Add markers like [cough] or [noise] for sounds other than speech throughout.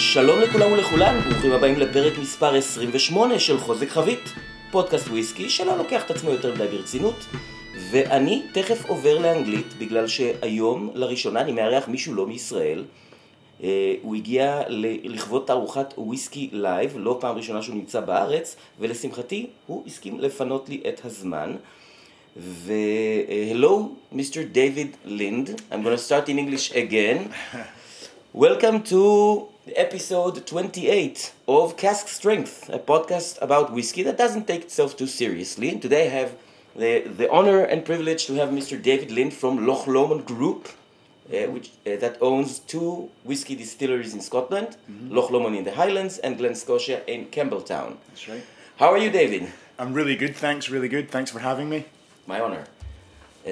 שלום לכולם ולכולן, ברוכים הבאים לפרק מספר 28 של חוזק חבית, פודקאסט וויסקי שלא לוקח את עצמו יותר מדי ברצינות, ואני תכף עובר לאנגלית בגלל שהיום לראשונה אני מארח מישהו לא מישראל. אה, הוא הגיע לכבוד תערוכת וויסקי לייב, לא פעם ראשונה שהוא נמצא בארץ, ולשמחתי הוא הסכים לפנות לי את הזמן. ו-Hello, Mr. David Lind. I'm going to start in English again. [laughs] Welcome to episode 28 of Cask Strength, a podcast about whiskey that doesn't take itself too seriously. And today I have the, the honor and privilege to have Mr. David Lind from Loch Lomond Group, uh, which, uh, that owns two whiskey distilleries in Scotland, mm-hmm. Loch Lomond in the Highlands and Glen Scotia in Campbeltown. That's right. How are you, David? I'm really good, thanks, really good. Thanks for having me. My honor. Uh,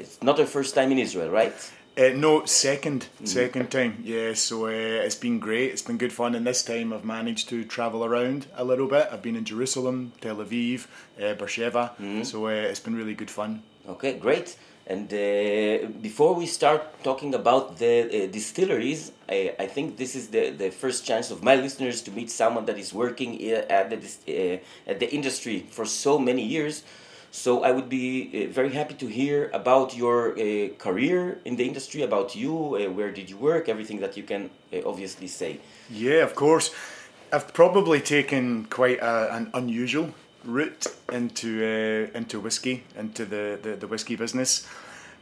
it's not the first time in Israel, right? Uh, no, second, mm. second time. Yeah, so uh, it's been great. It's been good fun, and this time I've managed to travel around a little bit. I've been in Jerusalem, Tel Aviv, uh, Beersheba. Mm. So uh, it's been really good fun. Okay, great. And uh, before we start talking about the uh, distilleries, I, I think this is the, the first chance of my listeners to meet someone that is working at the, at the industry for so many years. So I would be uh, very happy to hear about your uh, career in the industry, about you, uh, where did you work, everything that you can obviously say. Yeah, of course. I've probably taken quite a, an unusual route into uh, into whiskey, into the, the, the whiskey business.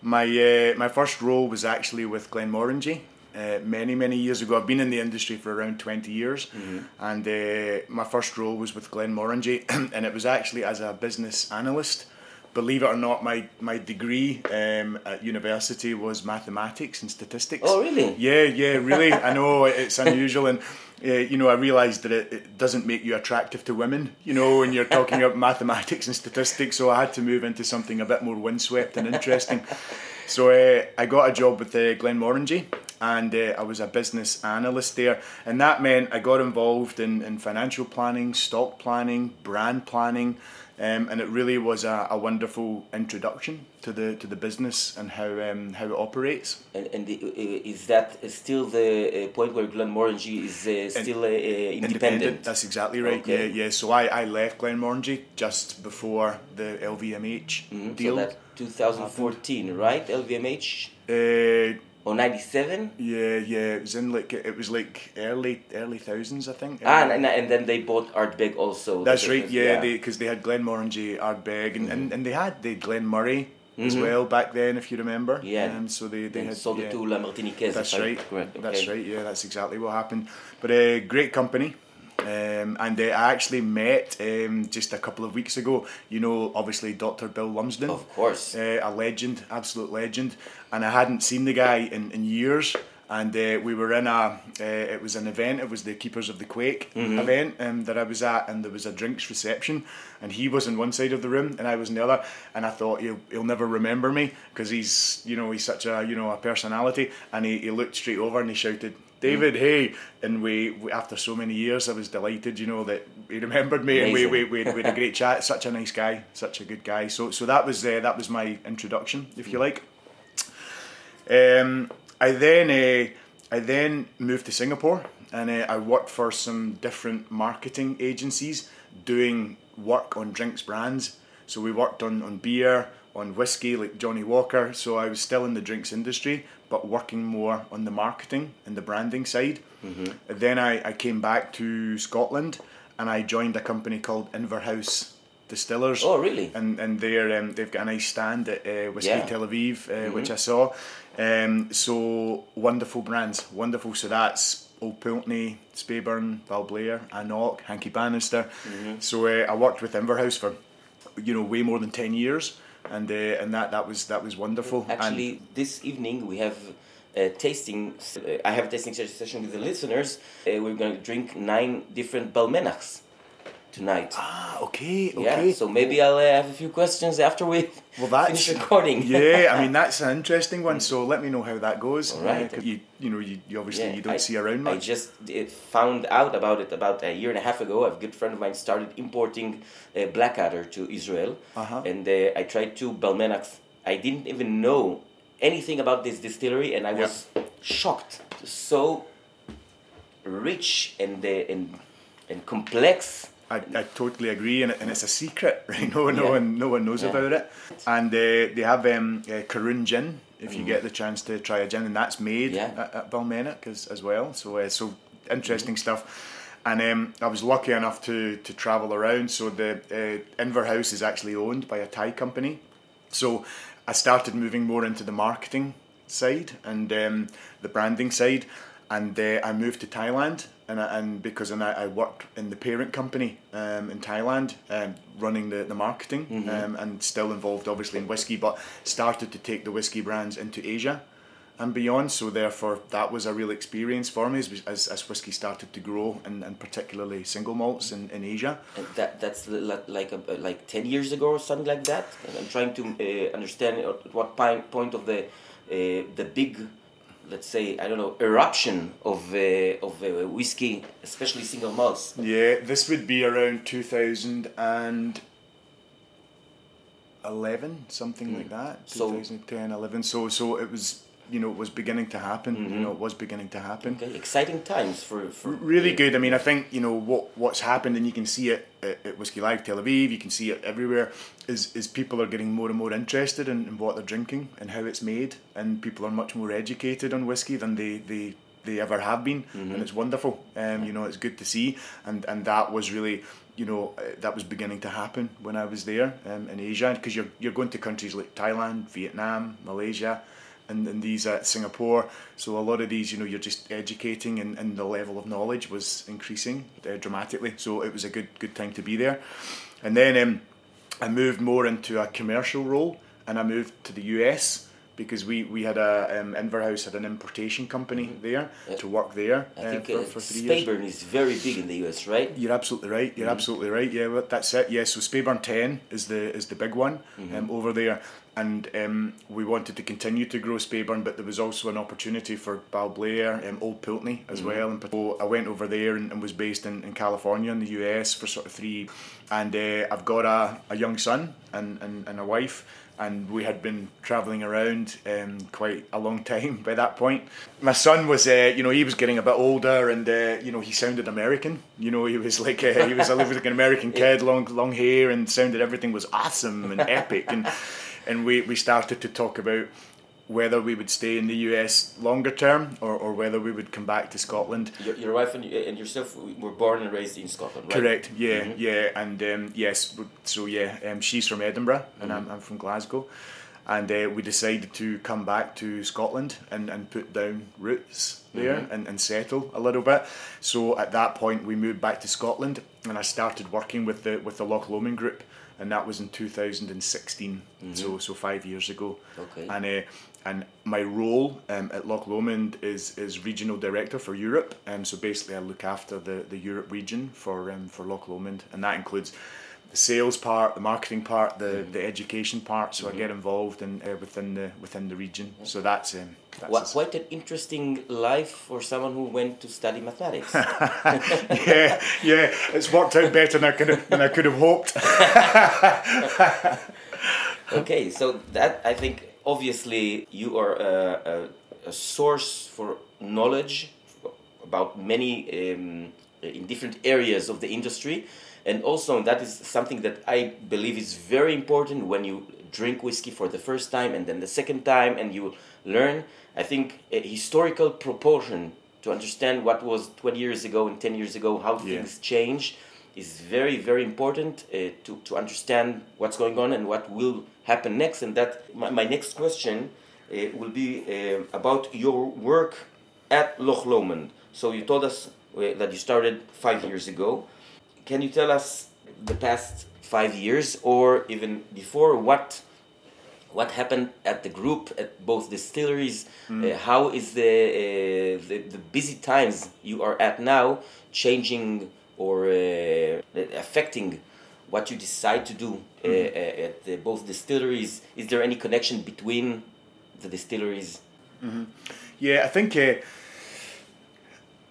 My uh, my first role was actually with Glenmorangie, uh, many many years ago. I've been in the industry for around twenty years, mm-hmm. and uh, my first role was with Glenmorangie, [clears throat] and it was actually as a business analyst. Believe it or not, my my degree um, at university was mathematics and statistics. Oh, really? Yeah, yeah, really. I know [laughs] it's unusual, and uh, you know, I realised that it, it, doesn't make you attractive to women. You know, when you're talking about [laughs] mathematics and statistics, so I had to move into something a bit more windswept and interesting. So uh, I got a job with uh, Glenmorangie, and uh, I was a business analyst there. And that meant I got involved in, in financial planning, stock planning, brand planning, um, and it really was a, a, wonderful introduction to the to the business and how um, how it operates. And, and the, is that still the uh, point where Glenmorangie is uh, still uh, independent? independent? That's exactly right. Okay. Yeah, yeah. So I, I left Glenmorangie just before the LVMH mm-hmm. deal. So that 2014, happened. right? LVMH. Uh, or 97 yeah yeah it was in like it was like early early thousands i think ah, and, and then they bought ardbeg also that's right yeah because they, they, had glenmorangie ardbeg and, mm-hmm. and, and they had the glen moray mm-hmm. as well back then if you remember yeah um, so they, they and had sold yeah. it to la martiniquaise that's right okay. that's right yeah that's exactly what happened but a uh, great company um, and uh, I actually met um, just a couple of weeks ago. You know, obviously Dr. Bill Lumsden, of course, uh, a legend, absolute legend. And I hadn't seen the guy in, in years. And uh, we were in a, uh, it was an event. It was the Keepers of the Quaich mm-hmm. event um, that I was at, and there was a drinks reception, and he was in one side of the room, and I was in the other. And I thought he'll, he'll never remember me because he's, you know, he's such a, you know, a personality. And he, he looked straight over and he shouted, David, mm. hey, and we, we, after so many years, I was delighted, you know, that he remembered me, Amazing. and we, we, we, we, had a great [laughs] chat. Such a nice guy, such a good guy. So so that was uh, that was my introduction, if you like. Um, I then uh, I then moved to Singapore, and uh, I worked for some different marketing agencies doing work on drinks brands. So we worked on on beer, on whiskey like Johnnie Walker. So I was still in the drinks industry, but working more on the marketing and the branding side. Mm-hmm. Then I, I came back to Scotland and I joined a company called Inver House Distillers. Oh, really? And and they're um, they've got a nice stand at uh, Whiskey yeah. Tel Aviv, uh, mm-hmm. which I saw. Um, so wonderful brands, wonderful. So that's Old Pulteney, Speyburn, Balblair, anCnoc, Hankey Bannister. Mm-hmm. So uh, I worked with Inver House for you know way more than ten years and uh, and that that was that was wonderful. Actually, and this evening we have. a tasting. I have a tasting session with the listeners. Uh, we're going to drink nine different Balmenachs tonight. Ah, okay, okay. Yeah, so maybe I'll uh, have a few questions after we [laughs] well, that's, finish recording. [laughs] yeah, I mean [laughs] that's an interesting one. So let me know how that goes. All right. Uh, you, you know, you, you obviously yeah, you don't I, see around much. I just found out about it about a year and a half ago. A good friend of mine started importing uh, Blackadder to Israel, uh-huh. and uh, I tried to Balmenachs. I didn't even know anything about this distillery, and I was shocked. So rich and uh, and and complex. I, I totally agree, and, it, and it's a secret, [laughs] right? No, no Yeah. one, no one knows Yeah. about it. And uh, they have um, uh, Caorunn gin. If you Mhm. get the chance to try a gin, and that's made Yeah. at, at Balmenach as, as well. So, uh, so interesting stuff. And um, I was lucky enough to to travel around. So the uh, Inver House is actually owned by a Thai company. So I started moving more into the marketing side and um, the branding side, and uh, I moved to Thailand. And, I, and because and I, I worked in the parent company um, in Thailand, um, running the, the marketing, um, and still involved obviously in whiskey, but started to take the whiskey brands into Asia and beyond. So therefore, that was a real experience for me as, as, as whiskey started to grow, and, and particularly single malts in, in Asia. And that that's li- li- like a, like ten years ago or something like that. And I'm trying to uh, understand at what point of the uh, the big, let's say I don't know eruption of uh, of uh, whiskey, especially single malts. Yeah, this would be around 2011, something like that. Mm. So- 2010, 11. So, so it was, you know, it was beginning to happen. You know, it was beginning to happen. Mm-hmm. Okay, exciting times for for Really good. I mean, I think you know what what's happened, and you can see it at, at Whiskey Live Tel Aviv. You can see it everywhere. Is is people are getting more and more interested in, in what they're drinking and how it's made, and people are much more educated on whiskey than they they, they ever have been, and it's wonderful. Um, you know, it's good to see, and and that was really. You know uh, that was beginning to happen when I was there um, in Asia because you're you're going to countries like Thailand, Vietnam, Malaysia, and, and these at Singapore. So a lot of these, you know, you're just educating, and, and the level of knowledge was increasing uh, dramatically. So it was a good good time to be there. And then um, I moved more into a commercial role, and I moved to the US because we we had a um, Inver House had an importation company there Yeah. to work there I uh, think for, uh, for three years. Speyburn is very big in the US, right? You're absolutely right. You're absolutely right. Yeah, well, that's it. Yeah, so Speyburn Ten is the is the big one um, over there, and um, we wanted to continue to grow Speyburn, but there was also an opportunity for Balblair, um, Old Pulteney as well. And so I went over there and, and was based in, in California in the US for sort of three, and uh, I've got a, a young son and, and, and a wife. And we had been travelling around um, quite a long time by that point. My son was, uh, you know, he was getting a bit older, and uh, you know, he sounded American. You know, he was like uh, he was a, like an American [laughs] kid, long long hair, and sounded everything was awesome and epic. And and we, we started to talk about whether we would stay in the US longer term or, or whether we would come back to Scotland. Your, your wife and, you- and yourself were born and raised in Scotland, right? Correct. Yeah, yeah, and um, yes. So yeah, um, she's from Edinburgh, and I'm, I'm from Glasgow, and uh, we decided to come back to Scotland and, and put down roots there and, and settle a little bit. So at that point, we moved back to Scotland, and I started working with the with the Loch Lomond group, and that was in 2016. So so five years ago. Okay. And uh, and my role um, at Loch Lomond is is regional director for Europe. Um, so basically, I look after the, the Europe region for um, for Loch Lomond, and that includes the sales part, the marketing part, the, the education part. So I get involved in uh, within the within the region. So that's um, that's What, quite an interesting life for someone who went to study mathematics. [laughs] yeah, yeah. It's worked out better than I could have, than I could have hoped. [laughs] okay, so that I think obviously you are a, a, a source for knowledge about many um, in different areas of the industry, and also that is something that I believe is very important when you drink whiskey for the first time and then the second time, and you learn. I think a historical proportion to understand what was 20 years ago and 10 years ago, how Yeah. things change, is very very important uh, to, to understand what's going on and what will happen next and that my, my next question uh, will be uh, about your work at Loch Lomond so you told us uh, that you started five years ago can you tell us the past five years or even before what what happened at the group at both distilleries? Uh, how is the, uh, the the busy times you are at now changing or uh, affecting what you decide to do uh, uh, at the, both distilleries? Is there any connection between the distilleries? Yeah, I think.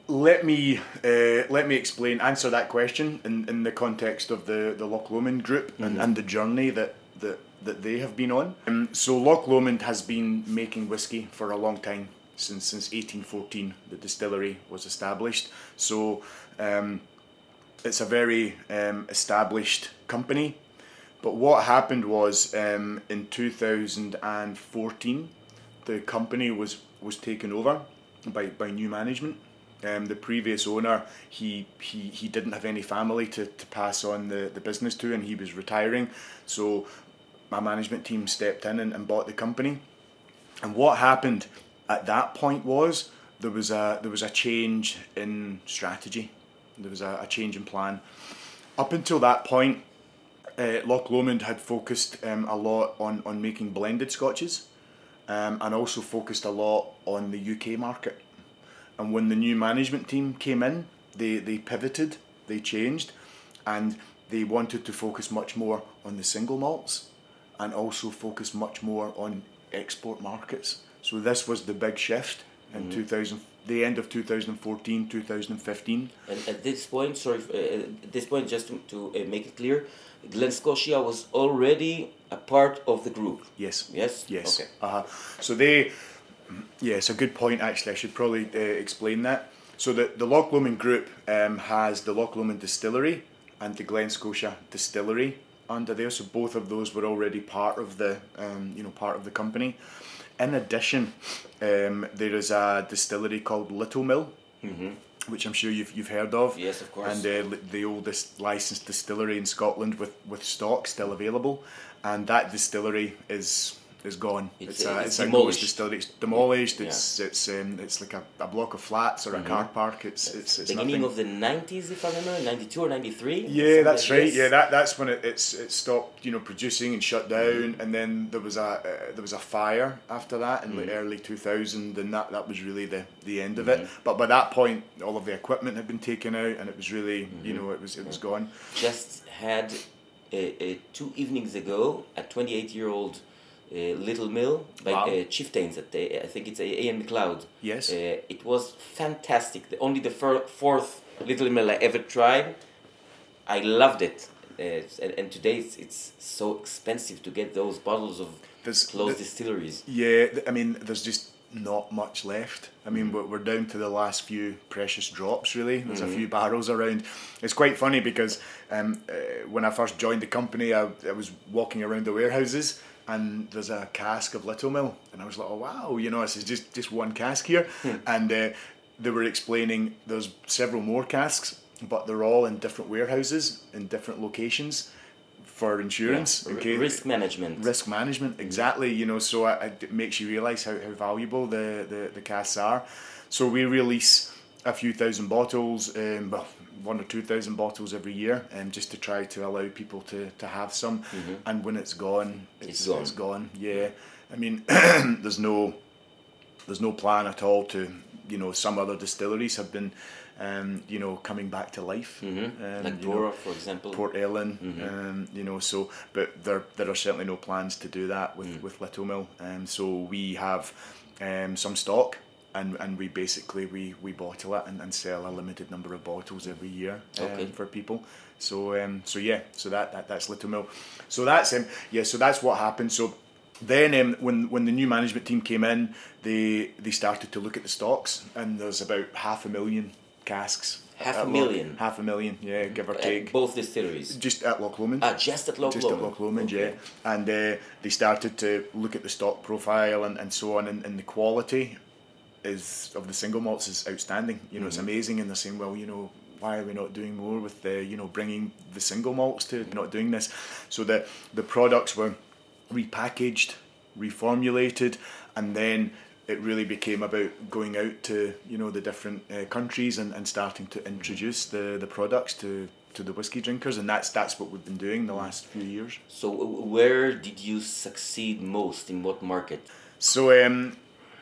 Let me uh, let me explain answer that question in, in the context of the the Loch Lomond group and, and the journey that, that that they have been on. Um, so Loch Lomond has been making whiskey for a long time. since since 1814 the distillery was established. So um, it's a very um, established company. But what happened was um, in 2014 the company was was taken over by, by new management. Um, the previous owner, he, he, he didn't have any family to, to pass on the, the business to, and he was retiring. So my management team stepped in and, and bought the company. And what happened at that point was there was a there was a change in strategy. There was a, a change in plan. Up until that point, uh, Loch Lomond had focused um, a lot on, on making blended scotches um, and also focused a lot on the UK market. And when the new management team came in, they, they pivoted, they changed, and they wanted to focus much more on the single malts and also focus much more on export markets. So this was the big shift in mm-hmm. 2000, the end of 2014, 2015. And at this point, sorry, uh, at this point, just to, to uh, make it clear, Glen Scotia was already a part of the group. Yes. Yes. Yes. Okay. Uh huh. So they, yeah, it's a good point. Actually, I should probably uh, explain that. So the the Loch Lomond group um, has the Loch Lomond distillery and the Glen Scotia distillery under there. So both of those were already part of the um, you know part of the company. In addition, um, there is a distillery called Little Mill. Mm-hmm which I'm sure you've, you've heard of. Yes, of course. And uh, the oldest licensed distillery in Scotland with, with stock still available. And that distillery is is gone. It's, it's a, it's, a ghost distillery. It's demolished. It's yeah. it's um, it's like a, a block of flats or mm-hmm. a car park. It's it's, it's beginning nothing. of the nineties, if I remember, ninety two or ninety three. Yeah, that's right. Yeah, that that's when it, it's it stopped, you know, producing and shut down. Mm-hmm. And then there was a uh, there was a fire after that in mm-hmm. the early two thousand, and that that was really the the end of it. Mm-hmm. But by that point, all of the equipment had been taken out, and it was really, you mm-hmm. know, it was it was gone. Just had. two evenings ago, a 28 year old Little Mill by wow. uh, Chieftain's. At I think it's a Ian Macleod. Yes. Uh, it was fantastic. The, only the fir- fourth Little Mill I ever tried. I loved it. Uh, and, and today it's, it's so expensive to get those bottles of there's, closed distilleries. Yeah, I mean, there's just not much left. I mean, mm-hmm. we're down to the last few precious drops, really. There's mm-hmm. a few barrels around. It's quite funny because um, uh, when I first joined the company, I, I was walking around the warehouses and there's a cask of Little Mill, and I was like, oh wow, you know, this is just just one cask here, hmm. and uh, they were explaining there's several more casks, but they're all in different warehouses in different locations for insurance. Yeah. Okay. Risk management. Risk management, exactly. You know, so it makes you realise how, how valuable the, the, the casks are. So we release a few thousand bottles, um, well, one or two thousand bottles every year, um, just to try to allow people to, to have some. Mm-hmm. And when it's gone, it's, it's gone. It's gone. Yeah, I mean, [clears throat] there's no there's no plan at all to you know some other distilleries have been um, you know coming back to life mm-hmm. um, like Brora know, for example Port Ellen mm-hmm. um, you know so but there there are certainly no plans to do that with, mm. with Little Mill um, so we have um, some stock and and we basically we, we bottle it and, and sell a limited number of bottles every year um, okay. for people. So um, so yeah, so that, that that's Little Mill. So that's um, yeah, so that's what happened. So then um, when when the new management team came in, they they started to look at the stocks, and there's about half a million casks. Half a million. Half a million, yeah, give or take. At both distilleries. Just at Loch Lomond. Ah, just at Loch just Lomond. Just at Loch Lomond, okay. yeah. And uh, they started to look at the stock profile and, and so on, and, and the quality is of the single malts is outstanding. You know, mm-hmm. it's amazing, and they're saying, well, you know, why are we not doing more with the, you know, bringing the single malts to not doing this? So the the products were repackaged, reformulated, and then it really became about going out to you know the different uh, countries and, and starting to introduce the, the products to to the whiskey drinkers and that's that's what we've been doing the last few years so where did you succeed most in what market so um,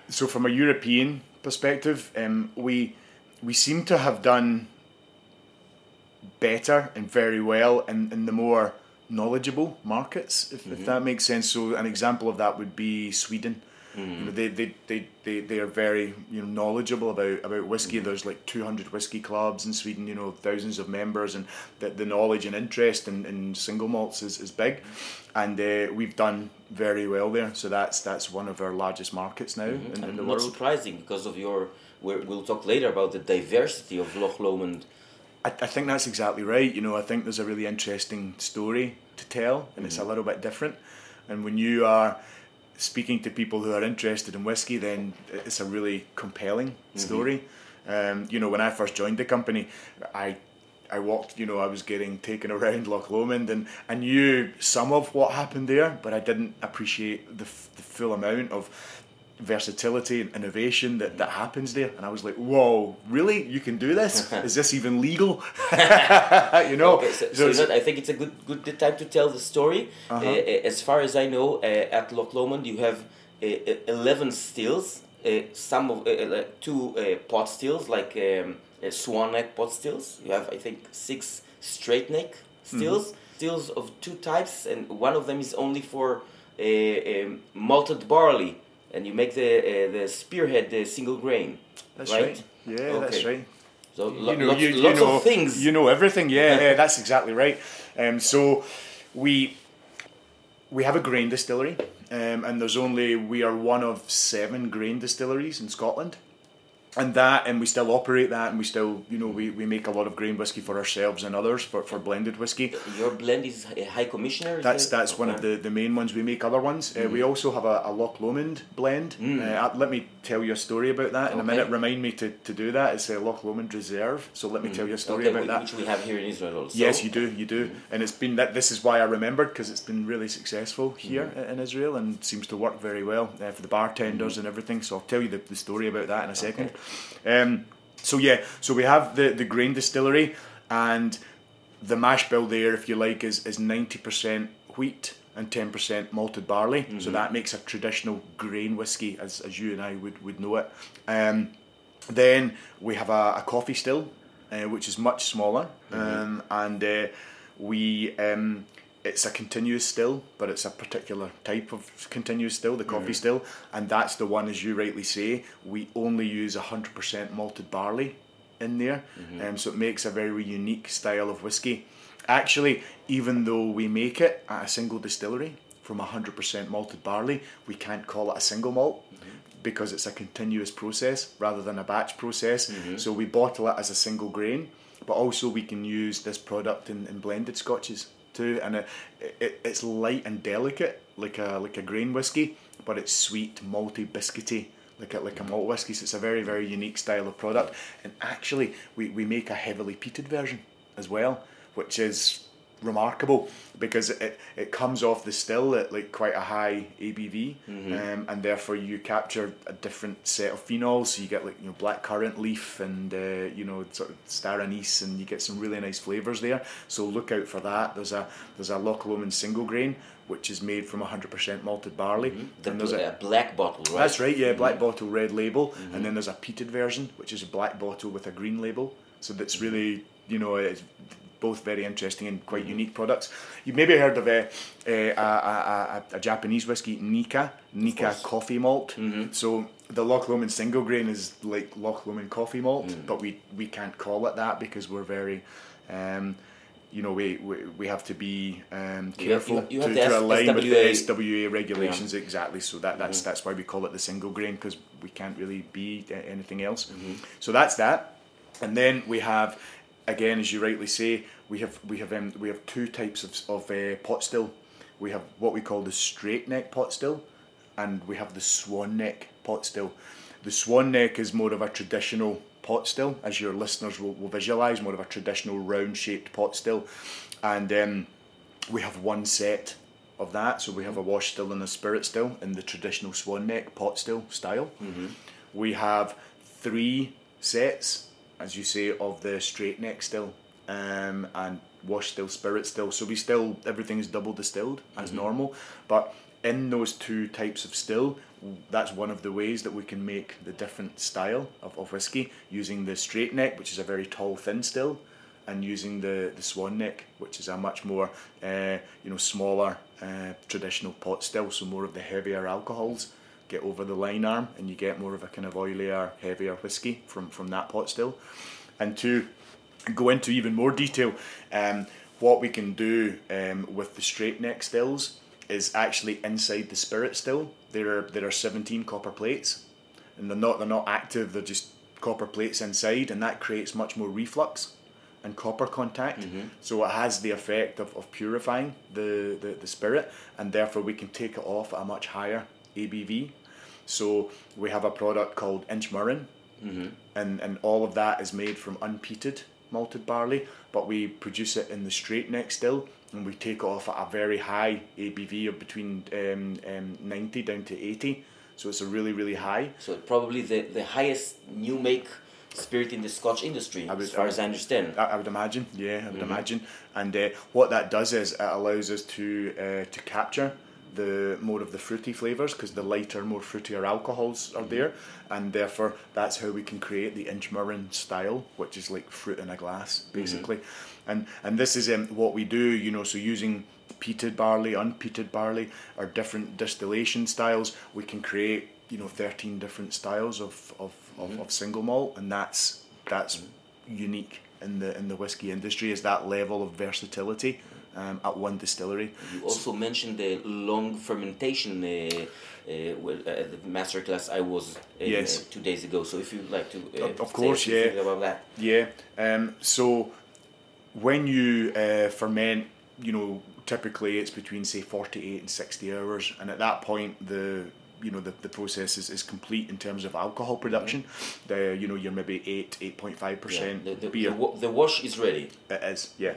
so from a European perspective, um, we we seem to have done better and very well in, in the more knowledgeable markets, if, mm-hmm. if that makes sense. So an example of that would be Sweden. Mm. You know, they, they, they, they, they are very you know knowledgeable about about whiskey. Mm. There's like two hundred whiskey clubs in Sweden. You know, thousands of members, and the, the knowledge and interest in, in single malts is, is big, mm. and uh, we've done very well there. So that's that's one of our largest markets now mm-hmm. in, in And the not world. surprising because of your. We're, we'll talk later about the diversity of Loch Lomond. I, I think that's exactly right. You know, I think there's a really interesting story to tell, and it's a mm-hmm. little bit different. And when you are speaking to people who are interested in whiskey, then it's a really compelling story. Um, you know, when I first joined the company, I I walked, you know, I was getting taken around Loch Lomond and I knew some of what happened there, but I didn't appreciate the, f- the full amount of versatility and innovation that, that happens there. And I was like, whoa, really? You can do this? [laughs] Is this even legal? [laughs] [laughs] you know? Okay, so, so so I think it's a good good time to tell the story. Uh-huh. Uh, as far as I know, uh, at Loch Lomond you have uh, uh, eleven stills. Uh, some of uh, uh, two uh, pot stills, like um, uh, swan neck pot stills. You have, I think, six straight neck stills. Mm-hmm. Stills of two types, and one of them is only for uh, um, malted barley, and you make the uh, the spearhead the single grain. That's right. right. Yeah, that's right. So lo- you know, lots, you, you lots know, of things. You know everything. Yeah, yeah, that's exactly right. Um, so we we have a grain distillery, um, and there's only we are one of seven grain distilleries in Scotland. And that, and we still operate that, and we still, you know, we, we make a lot of grain whiskey for ourselves and others for, for blended whiskey. Your blend is a high commissioner. is That's that's one of the, the main ones. We make other ones. Uh, we also have a, a Loch Lomond blend. Uh, uh, let me tell you a story about that in a minute. Remind me to, to do that. It's a Loch Lomond Reserve. So let me tell you a story Okay, about that. which we have here in Israel also. Yes, you do, you do, and it's been that. This is why I remembered because it's been really successful here i- in Israel and seems to work very well uh, for the bartenders and everything. So I'll tell you the, the story about that in a second. Um, so yeah, so we have the the grain distillery and the mash bill there, if you like, is is ninety percent wheat and ten percent malted barley. So that makes a traditional grain whiskey, as as you and I would would know it. Um, then we have a, a Coffey still, uh, which is much smaller, um, and uh, we um, it's a continuous still, but it's a particular type of continuous still, the Coffey mm. still, and that's the one, as you rightly say, we only use hundred percent malted barley in there, mm-hmm. um, so it makes a very unique style of whiskey. Actually, even though we make it at a single distillery from hundred percent malted barley, we can't call it a single malt mm-hmm. because it's a continuous process rather than a batch process. Mm-hmm. So we bottle it as a single grain, but also we can use this product in, in blended scotches too. And it, it, it's light and delicate, like a like a grain whiskey, but it's sweet, malty, biscuity. Like a, like a malt whiskey, so it's a very, very unique style of product. And actually, we, we make a heavily peated version as well, which is remarkable because it, it comes off the still at like quite a high ABV, um, and therefore you capture a different set of phenols. So you get like you know black currant leaf and uh, you know sort of star anise, and you get some really nice flavors there. So look out for that. There's a there's a Loch Lomond single grain which is made from 100% malted barley. The and there's a, uh, black bottle, right? that's right, yeah, black bottle, red label, and then there's a peated version, which is a black bottle with a green label. So that's really, you know, it's both very interesting and quite unique products. You maybe heard of a, a, a, a, a Japanese whiskey, Nikka, Nikka Coffey malt. So the Loch Lomond single grain is like Loch Lomond Coffey malt, but we, we can't call it that because we're very. Um, you know, we, we, we have to be um, careful you- you have to, to align with the SWA. SWA regulations exactly. So that that's that's why we call it the single grain because we can't really be anything else. So that's that, and then we have, again, as you rightly say, we have we have um, we have two types of of uh, pot still. We have what we call the straight neck pot still, and we have the swan neck pot still. The swan neck is more of a traditional pot still, as your listeners will, will visualise, more of a traditional round shaped pot still, and um, we have one set of that. So we have a wash still and a spirit still in the traditional swan neck pot still style. We have three sets, as you say, of the straight neck still um, and wash still, spirit still. So we still everything is double distilled as normal, but in those two types of still, that's one of the ways that we can make the different style of, of whiskey using the straight neck, which is a very tall, thin still, and using the, the swan neck, which is a much more uh, you know smaller uh, traditional pot still, so more of the heavier alcohols. Get over the lyne arm, and you get more of a kind of oilier, heavier whiskey from from that pot still. And to go into even more detail, um, what we can do um, with the straight neck stills is actually inside the spirit still. There are there are seventeen copper plates, and they're not they're not active. They're just copper plates inside, and that creates much more reflux and copper contact. Mm-hmm. So it has the effect of, of purifying the, the, the spirit, and therefore we can take it off at a much higher ABV. So we have a product called Inchmurrin, Mm-hmm. and, and all of that is made from unpeated malted barley, but we produce it in the straight neck still, and we take off at a very high ABV of between um, um, 90 down to 80. So it's a really, really high. So probably the, the highest new make spirit in the Scotch industry, would- as far I as I understand. I, I would imagine, yeah, I would Mm-hmm. imagine. And uh, what that does is it allows us to uh, to capture the more of the fruity flavors because the lighter, more fruitier alcohols are Mm-hmm. there, and therefore that's how we can create the Inchmurrin style, which is like fruit in a glass, Mm-hmm. basically. And and this is um, what we do, you know. So using peated barley, unpeated barley, or different distillation styles, we can create you know thirteen different styles of of, Mm-hmm. of, of single malt, and that's that's unique in the in the whiskey industry is that level of versatility um, at one distillery. You also mentioned the long fermentation uh, uh, well, uh, the masterclass I was uh, Yes. two days ago. So if you'd like to, uh, Of- of course, yeah. about that. Yeah. Um, so when you uh, ferment, you know, typically it's between say forty eight and sixty hours, and at that point the you know the, the process is, is complete in terms of alcohol production. The you know you're maybe eight eight point five Mm-hmm. Percent beer. the, the wash is ready. It is, yeah.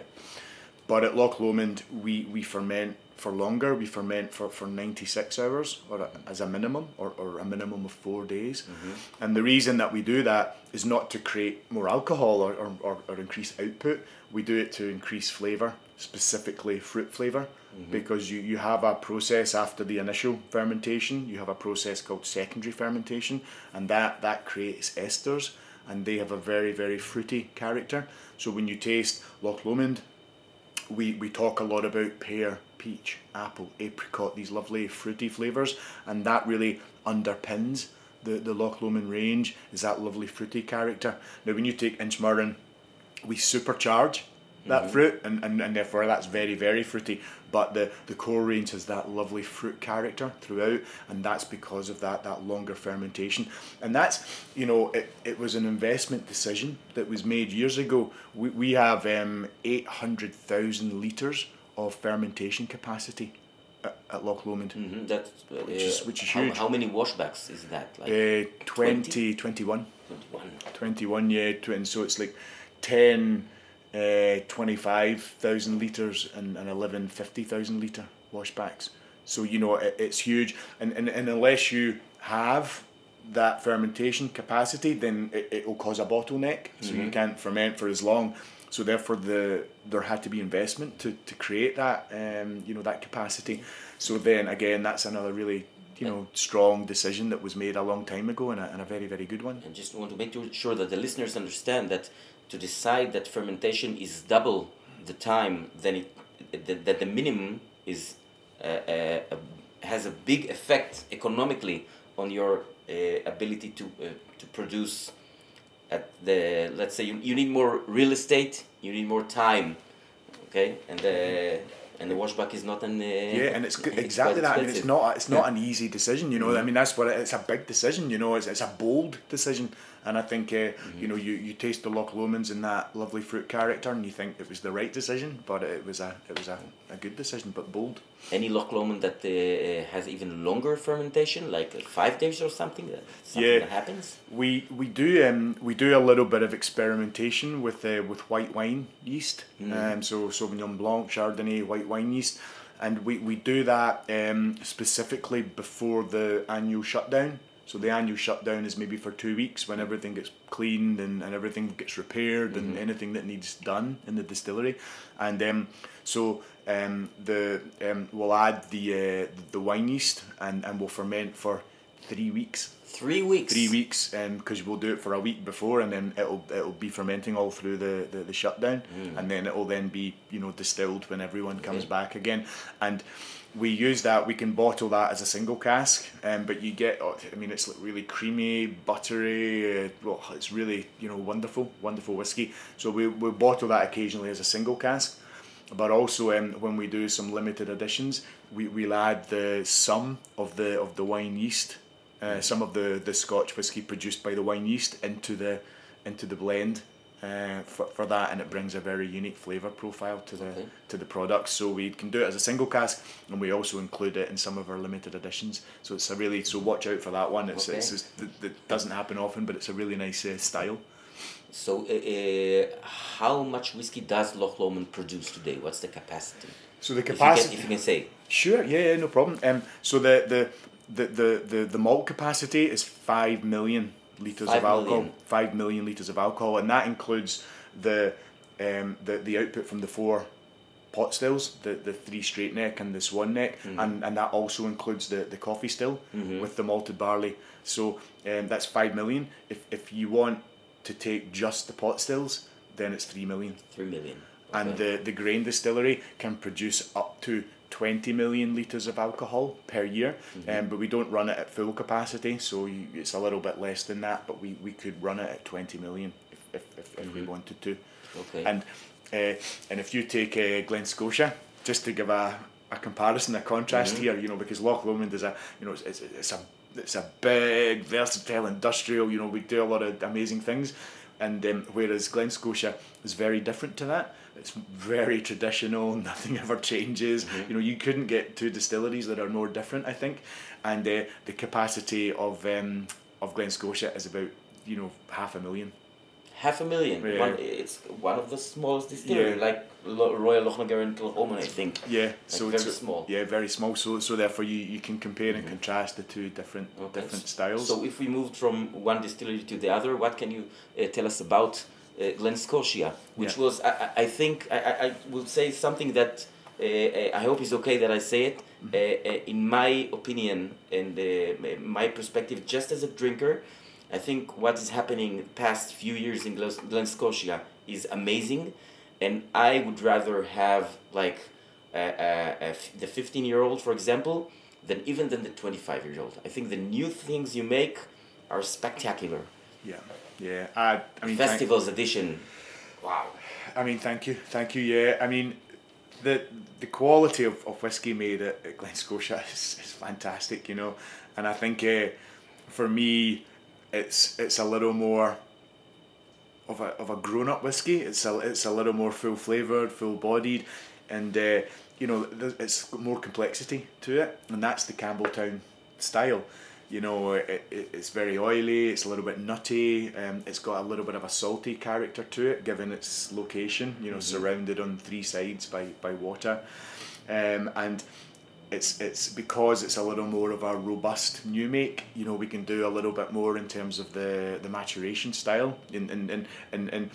But at Loch Lomond, we, we ferment for longer. We ferment for, for 96 hours or a, as a minimum, or, or a minimum of four days. Mm-hmm. And the reason that we do that is not to create more alcohol or, or, or, or increase output. We do it to increase flavour, specifically fruit flavour. Mm-hmm. Because you, you have a process after the initial fermentation, you have a process called secondary fermentation, and that, that creates esters, and they have a very, very fruity character. So when you taste Loch Lomond, we, we talk a lot about pear, peach, apple, apricot, these lovely fruity flavours, and that really underpins the, the Loch Lomond range, is that lovely fruity character. Now, when you take Inchmurrin, we supercharge that fruit, and, and, and therefore that's very, very fruity. But the, the core range has that lovely fruit character throughout, and that's because of that, that longer fermentation. And that's, you know, it, it was an investment decision that was made years ago. We, we have um, 800,000 litres of fermentation capacity at, at Loch Lomond. hmm That's uh, Which is- which is how, huge. How many washbacks is that? Like Uh, 20, 21. 21. 21 yeah and so it's like 10 uh, 25,000 litres and, and 11 50,000 litre washbacks. So you know it, it's huge. And, and, and unless you have that fermentation capacity then it, it will cause a bottleneck. So you can't ferment for as long. So therefore the there had to be investment to, to create that um, you know that capacity. So then again that's another really you know strong decision that was made a long time ago and a, and a very very good one. And just want to make sure that the listeners understand that to decide that fermentation is double the time than it that, that the minimum is uh, uh, has a big effect economically on your uh, ability to uh, to produce at the let's say you, you need more real estate you need more time okay and the and the washback is not an uh, Yeah, and it's, good, exactly that. I mean, it's not it's not an easy decision. You know, I mean that's what it, it's a big decision. You know, it's, it's a bold decision, and I think uh, you know you, you taste the Loch Lomond's in that lovely fruit character, and you think it was the right decision, but it was a it was a, a good decision, but bold. Any Loch Lomond that uh, uh, has even longer fermentation, like uh, five days or something, that, something Yeah. that happens? We we do um we do a little bit of experimentation with uh, with white wine yeast. Um, so Sauvignon Blanc, Chardonnay, white wine yeast, and we, we do that um, specifically before the annual shutdown. So the annual shutdown is maybe for two weeks when everything gets cleaned and, and everything gets repaired and anything that needs done in the distillery, and um, so um, the um, we'll add the uh, the wine yeast and, and we'll ferment for three weeks. Three weeks. three weeks because we'll do it for a week before and then it'll it'll be fermenting all through the, the, the shutdown. And then it'll then be you know distilled when everyone comes back again. And we use that. We can bottle that as a single cask, um, but you get. oh, I mean, it's really creamy, buttery. Uh, well, it's really you know wonderful, wonderful whiskey. So we we bottle that occasionally as a single cask, but also um, when we do some limited editions, we we'll add the some of the of the wine yeast, uh, some of the the Scotch whiskey produced by the wine yeast into the into the blend. Uh, for, for that and it brings a very unique flavour profile to the Okay. to the product. So we can do it as a single cask, and we also include it in some of our limited editions. So it's a really so watch out for that one. It's, Okay. it's just, it, doesn't happen often, but it's a really nice uh, style. So, uh, uh, how much whiskey does Loch Lomond produce today? What's the capacity? So the If you, capacity. can, if you can say. Sure, yeah, yeah, no problem. Um, so the the, the, the, the the malt capacity is five million liters Five of alcohol. million. Five million liters of alcohol, and that includes the um, the the output from the four pot stills, the the three straight neck and the swan neck, Mm-hmm. and and that also includes the the Coffey still with the malted barley. So um, that's five million. If if you want to take just the pot stills, then it's three million Three million. and Okay. the, the grain distillery can produce up to 20 million litres of alcohol per year um, but we don't run it at full capacity so you, it's a little bit less than that but we, we could run it at 20 million if, if, if, if we wanted to. Okay. and uh, and if you take uh, Glen Scotia just to give a, a comparison a contrast here you know because Loch Lomond is a you know it's, it's, it's a it's a big versatile industrial you know we do a lot of amazing things. And um, whereas Glen Scotia is very different to that it's very traditional [laughs] nothing ever changes you know you couldn't get two distilleries that are more different I think and uh, the capacity of um, of Glen Scotia is about you know half a million Half a million. Yeah. One, it's one of the smallest distilleries, Yeah. like Lo- Royal Lochnagar and Kilchoman, I think. Yeah, so very it's small. Yeah, very small. So so therefore you, you can compare and contrast the two different Okay. different styles. So if we moved from one distillery to the other, what can you uh, tell us about Glen Scotia, which Yeah. was I, I- think I, I, will say something that uh, I hope is okay that I say it. Mm-hmm. Uh, uh, in my opinion and uh, my perspective, just as a drinker, I think what is happening past few years in Glen, Scotia is amazing, and I would rather have like uh, uh, uh, f- the fifteen year old, for example, than even than the twenty five year old. I think the new things you make are spectacular. yeah, yeah. I, I mean, thank- Festivals edition, wow. I mean, thank you, thank you. Yeah, I mean, the the quality of, of whiskey made at, at Glen Scotia [laughs] is, is fantastic, you know, and I think uh, for me, it's it's a little more of a of a grown up whiskey. It's a it's a little more full flavored, full bodied, and uh, you know, it's got more complexity to it, and that's the Campbeltown style. You know, it, it, it's very oily. It's a little bit nutty. Um, it's got a little bit of a salty character to it, given its location. You know, surrounded on three sides by by water, um, and it's it's because it's a little more of a robust new make. You know, we can do a little bit more in terms of the the maturation style, and and and and. and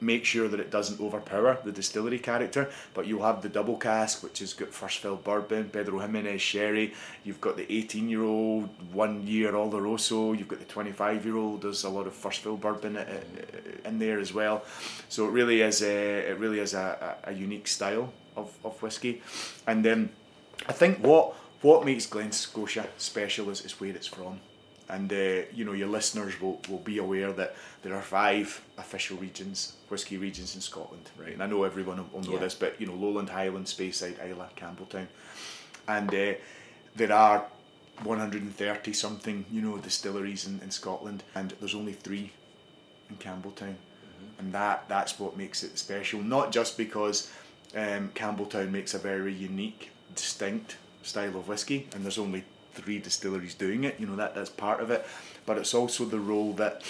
make sure that it doesn't overpower the distillery character. But you'll have the double cask, which has got first fill bourbon, Pedro Ximénez sherry. You've got the 18 year old, one year Oloroso. You've got the 25 year old. There's a lot of first fill bourbon i- i- in there as well. So it really is a it really is a, a, a unique style of, of whiskey. And then I think what what makes Glen Scotia special is, is where it's from. And uh, you know your listeners will, will be aware that there are five official regions, whisky regions in Scotland, right? And I know everyone will know Yeah. this, but you know Lowland, Highland, Speyside, Islay, Campbeltown, and uh, there are 130 something you know distilleries in, in Scotland, and there's only three in Campbeltown, and that that's what makes it special. Not just because um, Campbeltown makes a very unique, distinct style of whisky and there's only three distilleries doing it. You know that that's part of it, but it's also the role that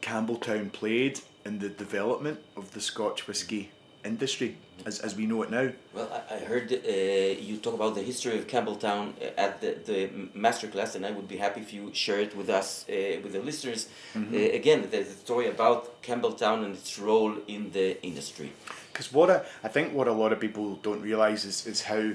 Campbeltown played in the development of the Scotch whisky industry as, as we know it now. Well, I, I heard uh, you talk about the history of Campbeltown uh, at the, the masterclass, and I would be happy if you share it with us, uh, with the listeners. Uh, again, there's a story about Campbeltown and its role in the industry. Because what I, I think what a lot of people don't realise is, is how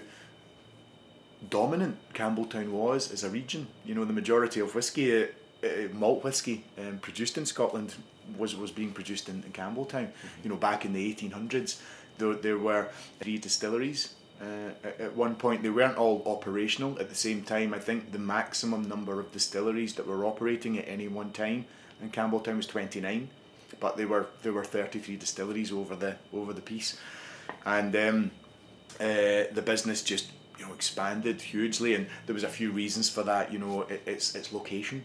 dominant Campbeltown was as a region. You know, the majority of whiskey, uh, uh, malt whiskey um, produced in Scotland was, was being produced in, in Campbeltown. You know, back in the 1800s, there, there were three distilleries Uh, at, at one point, they weren't all operational at the same time. I think the maximum number of distilleries that were operating at any one time in Campbeltown was twenty nine, but there were there were thirty three distilleries over the over the piece, and um, uh, the business just you know expanded hugely, and there was a few reasons for that. You know, it, it's its location.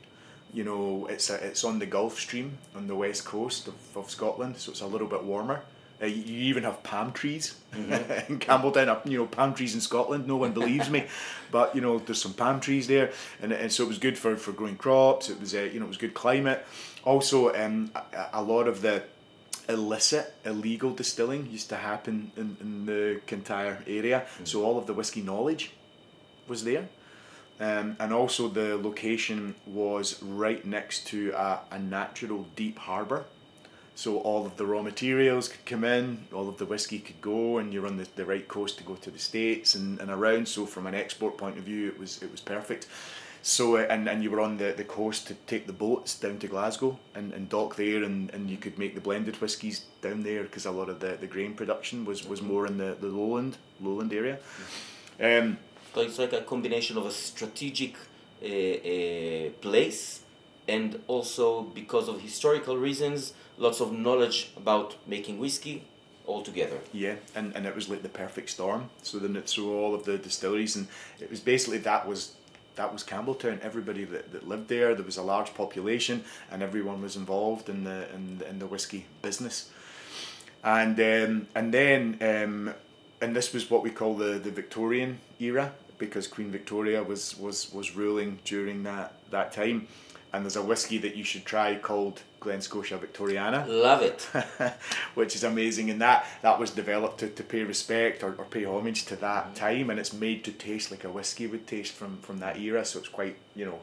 You know, it's a, it's on the Gulf Stream on the west coast of, of Scotland, so it's a little bit warmer. Uh, you even have palm trees Mm-hmm. [laughs] in Campbeltown. Up, you know, palm trees in Scotland. No one believes me, [laughs] but you know, there's some palm trees there, and, and so it was good for, for growing crops. It was uh, you know, it was good climate. Also, um, a, a lot of the illicit, illegal distilling used to happen in, in the Kintyre area. So all of the whiskey knowledge was there. Um, and also the location was right next to a, a natural deep harbour. So all of the raw materials could come in, all of the whiskey could go, and you're on the, the right coast to go to the States and, and around. So from an export point of view, it was it was perfect. So uh, and, and you were on the, the coast to take the boats down to Glasgow and, and dock there, and, and you could make the blended whiskies down there because a lot of the, the grain production was, was more in the, the lowland lowland area. Um, So it's like a combination of a strategic uh, uh, place and also because of historical reasons, lots of knowledge about making whiskey all together. Yeah, and, and it was like the perfect storm. So then it threw all of the distilleries, and it was basically that was that was Campbeltown. Everybody that, that lived there, there was a large population, and everyone was involved in the in, in the whiskey business. And um, and then um, and this was what we call the, the Victorian era because Queen Victoria was, was, was ruling during that, that time. And there's a whiskey that you should try called Glen Scotia Victoriana Love it. [laughs] which is amazing. And that that was developed to, to pay respect or, or pay homage to that time, and it's made to taste like a whiskey would taste from from that era. So it's quite you know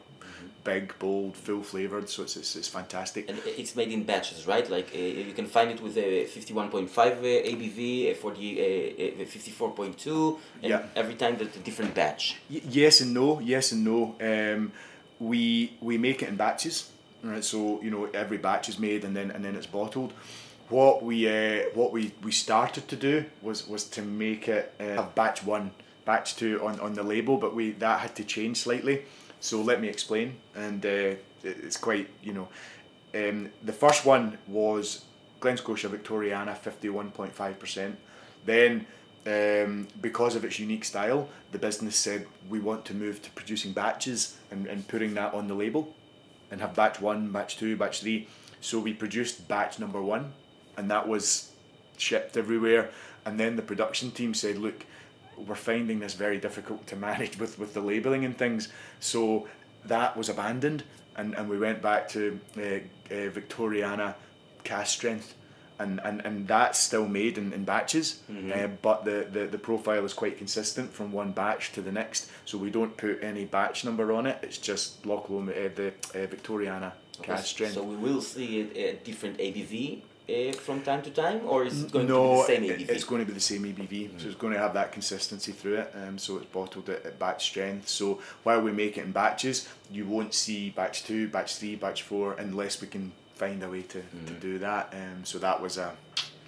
big, bold, full flavored. So it's, it's it's fantastic. And it's made in batches, right? Like uh, you can find it with a 51.5 uh, ABV, a 40, uh, uh, 54.2, and Yeah. every time there's a different batch. Y- yes and no. Yes and no. Um, we we make it in batches, right? So you know every batch is made and then and then it's bottled. What we uh, what we, we started to do was was to make it uh, batch one, batch two on, on the label, but we that had to change slightly. So let me explain, and uh, it- it's quite you know. Um, the first one was Glen Scotia Victoriana, fifty one point five percent. Then um, because of its unique style, the business said we want to move to producing batches and, and putting that on the label and have batch one, batch two, batch three. So we produced batch number one and that was shipped everywhere. And then the production team said, look, we're finding this very difficult to manage with, with the labelling and things. So that was abandoned and, and we went back to uh, uh, Victoriana cask strength and, and, and that's still made in, in batches, uh, but the, the, the profile is quite consistent from one batch to the next. So we don't put any batch number on it. It's just Loch Lomond, uh, the uh, Victoriana cask strength. So we will see a, a different ABV uh, from time to time, or is it going no, to be the same ABV? it's going to be the same ABV. So it's going to have that consistency through it. Um, so it's bottled at, at batch strength. So while we make it in batches, you won't see batch two, batch three, batch four, unless we can find a way to, to do that. Um, so that was a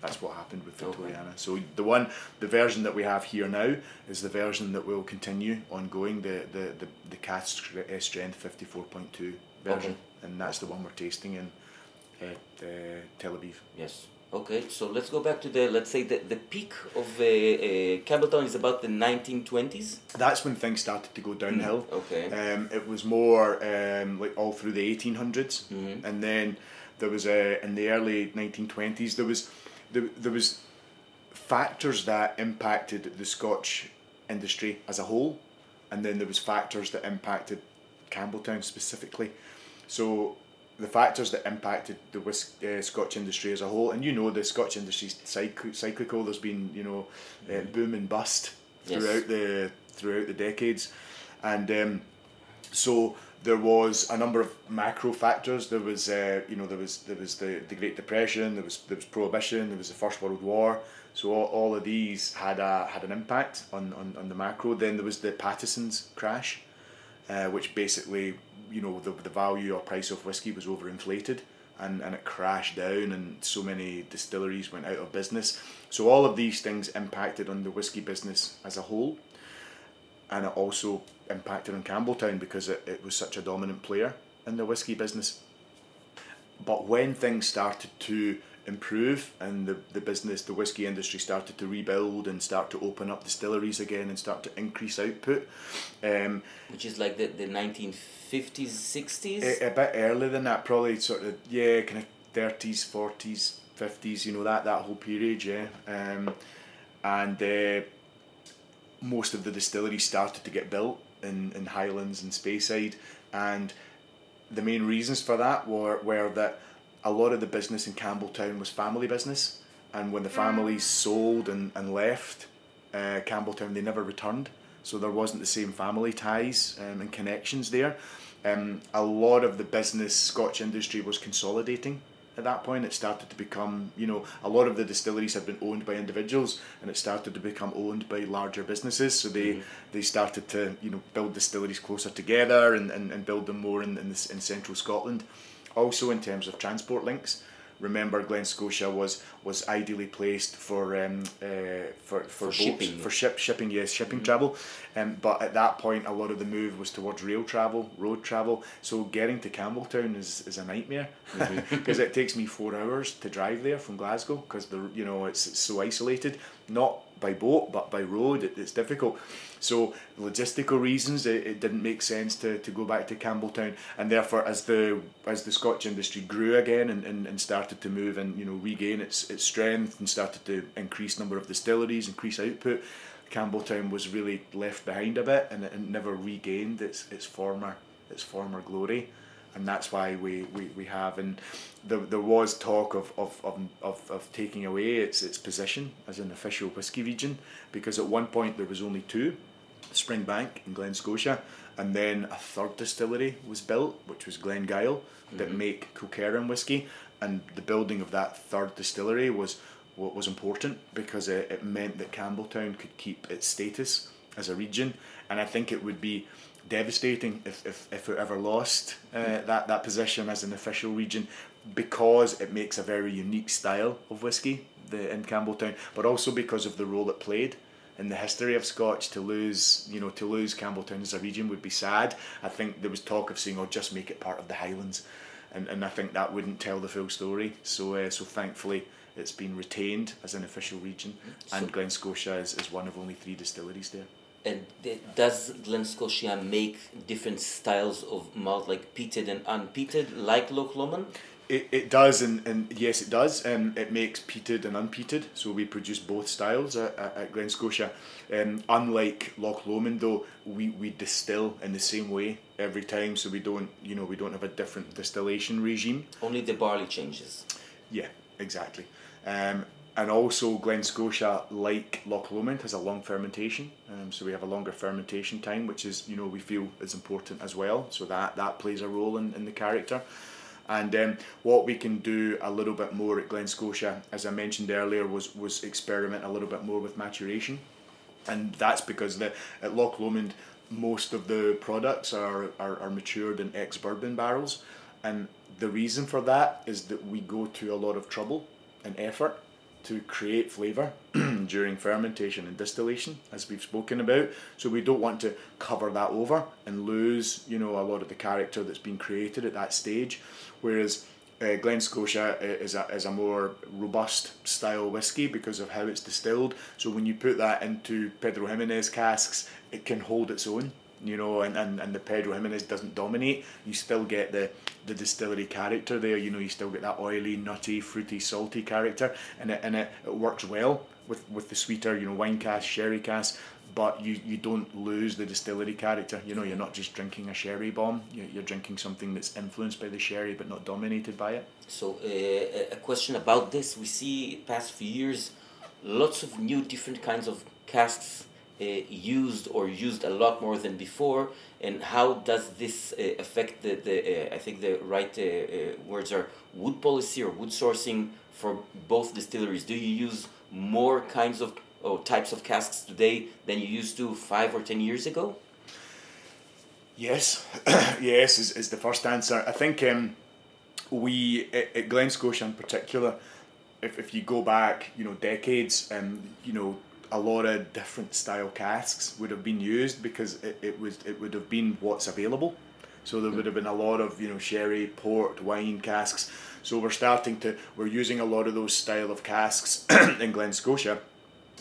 that's what happened with Okay. Victoriana. So the one, the version that we have here now is the version that will continue ongoing. The the the, the cast str- uh, strength fifty four point two version, and that's the one we're tasting in at uh, Tel Aviv. Yes. Okay, so let's go back to the, let's say, the, the peak of uh, uh, Campbeltown is about the 1920s. that's when things started to go downhill. Okay. Um, it was more um, like all through the 1800s, Mhm. and then there was a in the early 1920s there was there, there was factors that impacted the Scotch industry as a whole, and then there was factors that impacted Campbeltown specifically. So the factors that impacted the whisk, uh, Scotch industry as a whole, and you know the Scotch industry's cyc- cyclical. There's been you know uh, boom and bust Yes. throughout the throughout the decades, and um, so there was a number of macro factors. There was uh, you know there was there was the, the Great Depression. There was there was Prohibition. There was the First World War. So all, all of these had a had an impact on, on, on the macro. Then there was the Pattison's crash, uh, which basically you know the, the value or price of whiskey was overinflated and, and it crashed down, and so many distilleries went out of business. So all of these things impacted on the whiskey business as a whole, and it also impacted on Campbeltown because it, it was such a dominant player in the whiskey business. But when things started to improve and the, the business, the whiskey industry started to rebuild and start to open up distilleries again and start to increase output. Um, Which is like the, the 1950s, 60s? a, a bit earlier than that, probably sort of, yeah, kind of 30s, 40s, 50s, you know, that, that whole period, yeah. Um, and uh, most of the distilleries started to get built in, in Highlands and Speyside. And the main reasons for that were, were that a lot of the business in Campbeltown was family business. And when the families sold and, and left uh, Campbeltown, they never returned. So there wasn't the same family ties um, and connections there. Um, a lot of the business Scotch industry was consolidating at that point. It started to become, you know, a lot of the distilleries had been owned by individuals, and it started to become owned by larger businesses. So they, mm-hmm. they started to, you know, build distilleries closer together and, and, and build them more in, in, this, in central Scotland. Also, in terms of transport links, remember Glen Scotia was was ideally placed for um, uh, for, for, For boats, shipping. for ship shipping yes shipping travel, um, but at that point a lot of the move was towards rail travel, road travel. So getting to Campbeltown is, is a nightmare. [laughs] Because it takes me four hours to drive there from Glasgow because the you know it's, it's so isolated, not by boat but by road. It, it's difficult. So logistical reasons, it, it didn't make sense to, to go back to Campbeltown, and therefore as the as the Scotch industry grew again and, and, and started to move and you know regain its its strength and started to increase number of distilleries, increase output, Campbeltown was really left behind a bit and it, it never regained its its former its former glory. And that's why we, we, we have and there, there was talk of, of, of, of, taking away its its position as an official whisky region because at one point there was only two Springbank in Glen Scotia, and then a third distillery was built, which was Glengyle, that mm-hmm. make Kilkerran whiskey, and the building of that third distillery was what was important because it, it meant that Campbeltown could keep its status as a region, and I think it would be devastating if, if, if it ever lost uh, that, that position as an official region because it makes a very unique style of whiskey the, in Campbeltown, but also because of the role it played in the history of Scotch to lose, you know, to lose Campbeltown as a region would be sad. I think there was talk of saying, "Oh, just make it part of the Highlands," and, and I think that wouldn't tell the full story. So, uh, so thankfully, it's been retained as an official region, and Glen Scotia is, is one of only three distilleries there. And does Glen Scotia make different styles of malt, like peated and unpeated, like Loch Lomond? It, it does, and, and yes, it does. Um, it makes peated and unpeated, so we produce both styles at, at, Glen Scotia. Um, unlike Loch Lomond, though, we, we distill in the same way every time, so we don't, you know, we don't have a different distillation regime. Only the barley changes. Yeah, exactly. Um, and also, Glen Scotia, like Loch Lomond, has a long fermentation. Um, so we have a longer fermentation time, which is, you know, we feel is important as well. So that, that plays a role in, in the character. And um, what we can do a little bit more at Glen Scotia, as I mentioned earlier, was was experiment a little bit more with maturation, and that's because the at Loch Lomond most of the products are, are, are matured in ex bourbon barrels, and the reason for that is that we go to a lot of trouble and effort to create flavour [clears throat] during fermentation and distillation, as we've spoken about. So we don't want to cover that over and lose, you know, a lot of the character that's been created at that stage. Whereas uh, Glen Scotia is a, is a more robust style whiskey because of how it's distilled. So when you put that into Pedro Ximénez casks, it can hold its own. You know, and, and, and the Pedro Ximénez doesn't dominate. You still get the, the distillery character there. You know, you still get that oily, nutty, fruity, salty character, and it and it, it works well with, with the sweeter, you know, wine cask, sherry cask. But you, you don't lose the distillery character. You know, you're not just drinking a sherry bomb. You're, you're drinking something that's influenced by the sherry, but not dominated by it. So uh, a- a question about this: We see past few years, lots of new different kinds of casks uh, used or used a lot more than before. And how does this uh, affect the the? Uh, I think the right uh, uh, words are wood policy or wood sourcing for both distilleries. Do you use more kinds of or types of casks today than you used to five or ten years ago? Yes, [coughs] yes is, is the first answer. I think um, we at, at Glen Scotia in particular, if, if you go back, you know, decades, um, you know, a lot of different style casks would have been used because it, it was it would have been what's available. So there would mm. have been a lot of you know sherry, port, wine casks. So we're starting to we're using a lot of those style of casks [clears throat] in Glen Scotia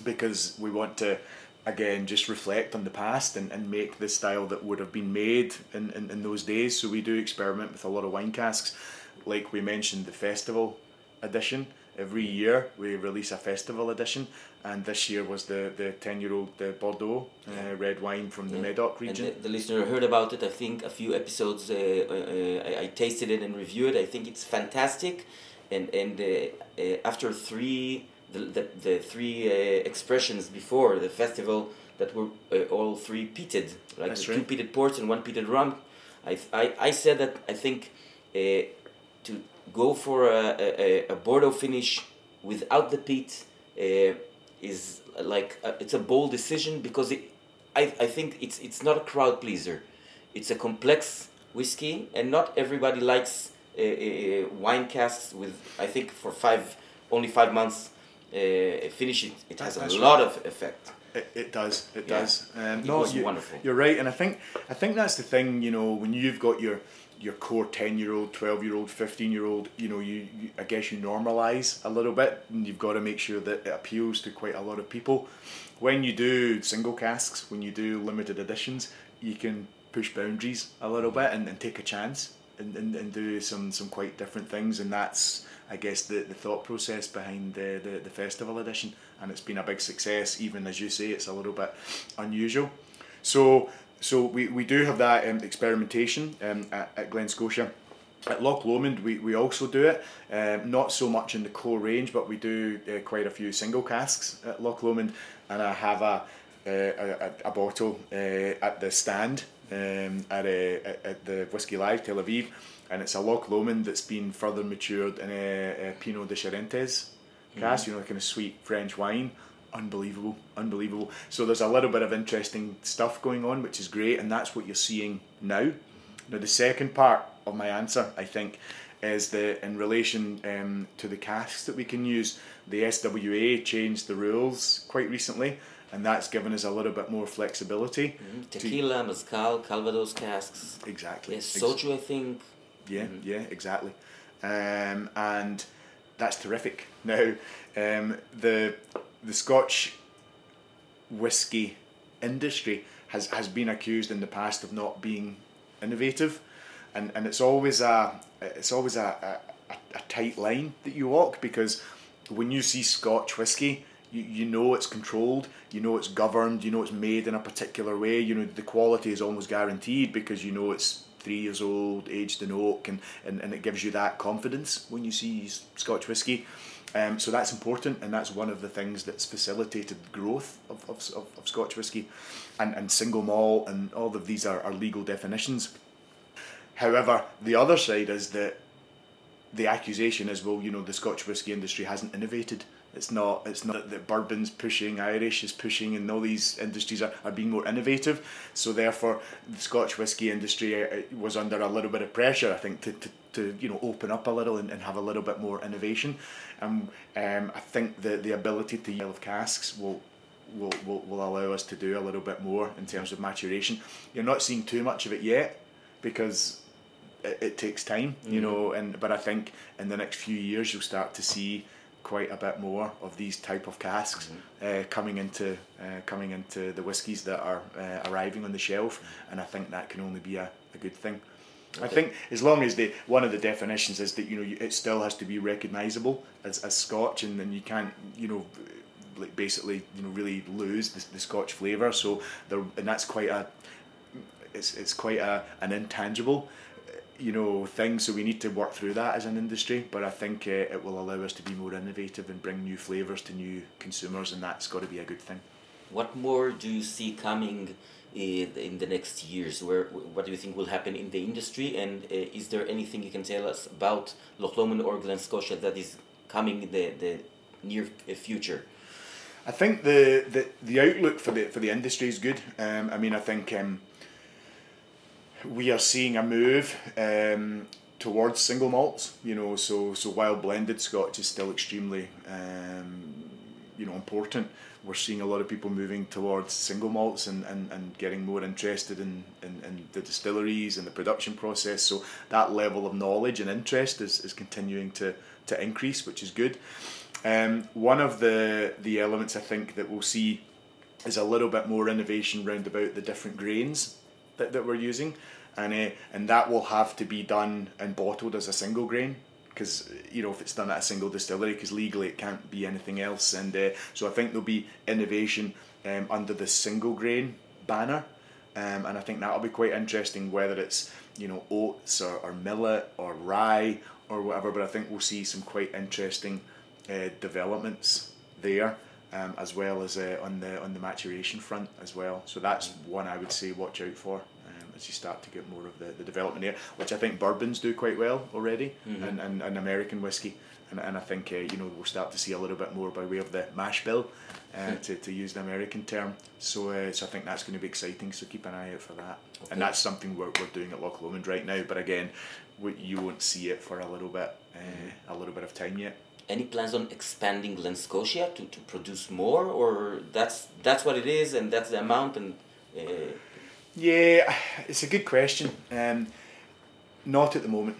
because we want to again just reflect on the past and, and make the style that would have been made in, in, in those days. So we do experiment with a lot of wine casks. Like we mentioned the festival edition. Every year we release a festival edition and this year was the, the 10 year old uh, Bordeaux uh, red wine from the Medoc region. And the, the, listener heard about it, I think, a few episodes. Uh, uh, I, I, tasted it and reviewed it. I think it's fantastic. And, and uh, uh, after three the, the, the three expressions before the festival that were all three peated, like the right. two peated ports and one peated rum, I, I, I said that I think to go for a, a, a Bordeaux finish without the peat is like a, it's a bold decision because it, I, I think it's it's not a crowd pleaser. It's a complex whiskey, and not everybody likes uh, uh, wine casks with. I think for five only five months uh, finish it, it has That's a lot right. of effect. It, it does. It yeah. does. Um, it no, was you, wonderful. You're right, and I think I think that's the thing. You know, when you've got your your core 10 year old 12 year old 15 year old you know you, you, i guess you normalize a little bit and you've got to make sure that it appeals to quite a lot of people. When you do single casks when you do limited editions you can push boundaries a little bit and, and take a chance and, and, and do some some quite different things. And that's i guess the, the thought process behind the, the, the festival edition. And it's been a big success. Even as you say it's a little bit unusual. So so we, we do have that um, experimentation um, at, at Glen Scotia. At Loch Lomond, we, we also do it, um, not so much in the core range, but we do uh, quite a few single casks at Loch Lomond, and I have a, uh, a, a, bottle uh, at the stand um, at, a, uh, at the Whisky Live Tel Aviv, and it's a Loch Lomond that's been further matured in a, a Pineau des Charentes cask, mm-hmm. you know, like kind of sweet French wine unbelievable, unbelievable. So there's a little bit of interesting stuff going on, which is great, and that's what you're seeing now. Now the second part of my answer, I think, is that in relation um, to the casks that we can use, the SWA changed the rules quite recently, and that's given us a little bit more flexibility. Mm-hmm. Tequila, to... mezcal, Calvados casks. Exactly. Yes, soju, I think. Yeah, mm-hmm. yeah, exactly. Um, and that's terrific. Now, um, the the Scotch whisky industry has, has been accused in the past of not being innovative, and, and it's always a it's always a, a, a tight line that you walk because when you see Scotch whisky, you, you know it's controlled, you know it's governed, you know it's made in a particular way, you know the quality is almost guaranteed because you know it's three years old, aged in oak, and, and, and it gives you that confidence when you see Scotch whisky. Um, so that's important, and that's one of the things that's facilitated growth of, of, of, of Scotch whisky, and, and single malt, and all of these are, are legal definitions. However, the other side is that the accusation is, well, you know, the Scotch whisky industry hasn't innovated. It's not. It's not that bourbon's pushing, Irish is pushing, and all these industries are, are being more innovative. So therefore, the Scotch whisky industry uh, was under a little bit of pressure, I think, to, to, to you know open up a little and, and have a little bit more innovation. And um, I think the the ability to yield casks will will, will, will allow us to do a little bit more in terms of maturation. You're not seeing too much of it yet because it, it takes time, you mm-hmm. know. And but I think in the next few years you'll start to see quite a bit more of these type of casks mm-hmm. uh, coming into uh, coming into the whiskies that are uh, arriving on the shelf, and I think that can only be a, a good thing. Okay. I think as long as the one of the definitions is that you know it still has to be recognisable as, as Scotch, and then you can't you know like basically you know really lose the, the Scotch flavour. So there, and that's quite a it's it's quite a an intangible you know thing so we need to work through that as an industry but i think uh, it will allow us to be more innovative and bring new flavors to new consumers and that's got to be a good thing. What more do you see coming in, in the next years? Where what do you think will happen in the industry? And uh, is there anything you can tell us about Loch Lomond or Glen Scotia that is coming in the, the near future? I think the, the, the outlook for the for the industry is good. Um, I mean, I think um, we are seeing a move um, towards single malts. You know, so so while blended Scotch is still extremely um, you know important, we're seeing a lot of people moving towards single malts and, and, and getting more interested in, in, in the distilleries and the production process. So that level of knowledge and interest is, is continuing to, to increase, which is good. Um, one of the the elements I think that we'll see is a little bit more innovation round about the different grains that, that we're using, and uh, and that will have to be done and bottled as a single grain because you know if it's done at a single distillery because legally it can't be anything else. And uh, so I think there'll be innovation um, under the single grain banner. Um, and I think that'll be quite interesting whether it's you know oats or, or millet or rye or whatever but I think we'll see some quite interesting uh, developments there um, as well as uh, on the on the maturation front as well. So that's one I would say watch out for as you start to get more of the, the development there, which I think bourbons do quite well already, mm-hmm. and, and, and American whiskey. And, and I think uh, you know we'll start to see a little bit more by way of the mash bill, uh, mm-hmm. to, to use the American term. So uh, so I think that's going to be exciting. So keep an eye out for that. Okay. And that's something we're, we're doing at Loch Lomond right now. But again, we, you won't see it for a little bit uh, mm-hmm. a little bit of time yet. Any plans on expanding Glen Scotia to, to produce more, or that's that's what it is, and that's the amount, and uh, yeah, it's a good question. Um, not at the moment.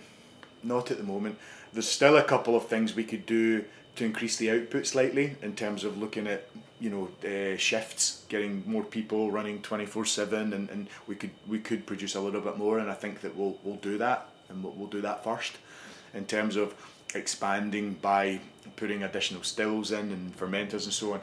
Not at the moment. There's still a couple of things we could do to increase the output slightly in terms of looking at you know uh, shifts, getting more people running twenty four seven, and and we could we could produce a little bit more, and I think that we'll we'll do that, and we'll, we'll do that first, in terms of expanding by putting additional stills in and fermenters and so on.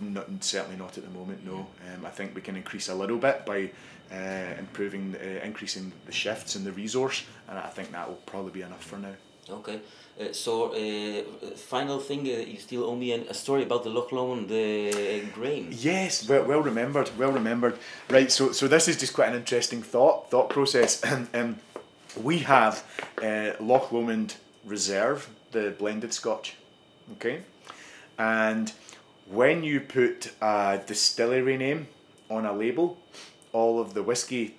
Not, certainly not at the moment. No, um, I think we can increase a little bit by uh, improving, uh, increasing the shifts and the resource, and I think that will probably be enough for now. Okay, uh, so uh, final thing, uh, you still owe me an, a story about the Loch Lomond the grain. Yes, well, well remembered, well remembered. Right, so so this is just quite an interesting thought thought process. [clears throat] um, we have uh, Loch Lomond Reserve, the blended Scotch, okay, and when you put a distillery name on a label, all of the whiskey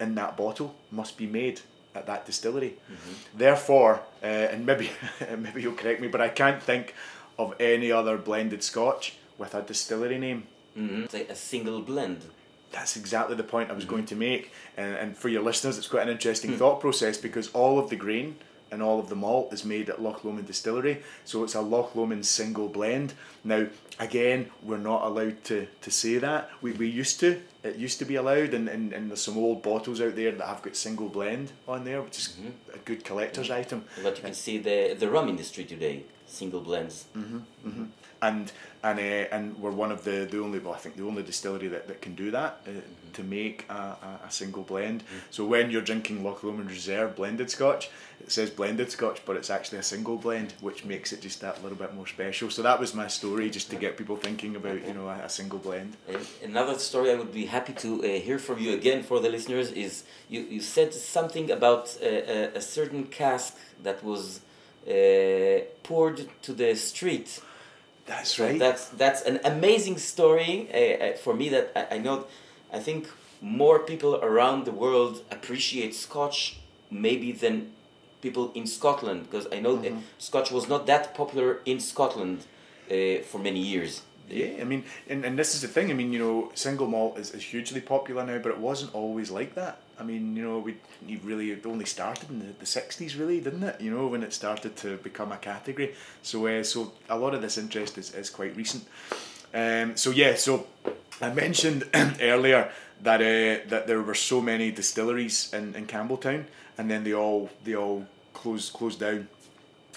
in that bottle must be made at that distillery. Mm-hmm. Therefore, uh, and maybe [laughs] maybe you'll correct me, but I can't think of any other blended Scotch with a distillery name. Mm-hmm. It's like a single blend. That's exactly the point I was mm-hmm. going to make, and, and for your listeners, it's quite an interesting mm. thought process because all of the grain and all of the malt is made at Loch Lomond Distillery, so it's a Loch Lomond single blend. Now, again, we're not allowed to, to say that. We, we used to. It used to be allowed, and, and, and there's some old bottles out there that have got single blend on there, which is mm-hmm. a good collector's mm-hmm. item. But you can see the the rum industry today, single blends. Mm-hmm. And and uh, and we're one of the, the only well I think the only distillery that, that can do that uh, mm-hmm. to make a, a, a single blend. Mm-hmm. So when you're drinking Loch Lomond Reserve blended Scotch, it says blended Scotch, but it's actually a single blend, which makes it just that little bit more special. So that was my story, just to get people thinking about you know a, a single blend. And another story I would be happy to uh, hear from you again for the listeners is you, you said something about uh, a, a certain cask that was uh, poured to the street that's right. that's that's an amazing story uh, uh, for me. That I, I know, I think more people around the world appreciate Scotch maybe than people in Scotland because I know mm-hmm. Scotch was not that popular in Scotland uh, for many years. Yeah, I mean, and, and this is the thing. I mean, you know, single malt is, is hugely popular now, but it wasn't always like that. I mean, you know, we really only started in the, the 60s, really, didn't it? You know, when it started to become a category. So, uh, so a lot of this interest is, is quite recent. Um, so yeah, so I mentioned [clears throat] earlier that uh, that there were so many distilleries in, in Campbeltown, and then they all they all closed closed down,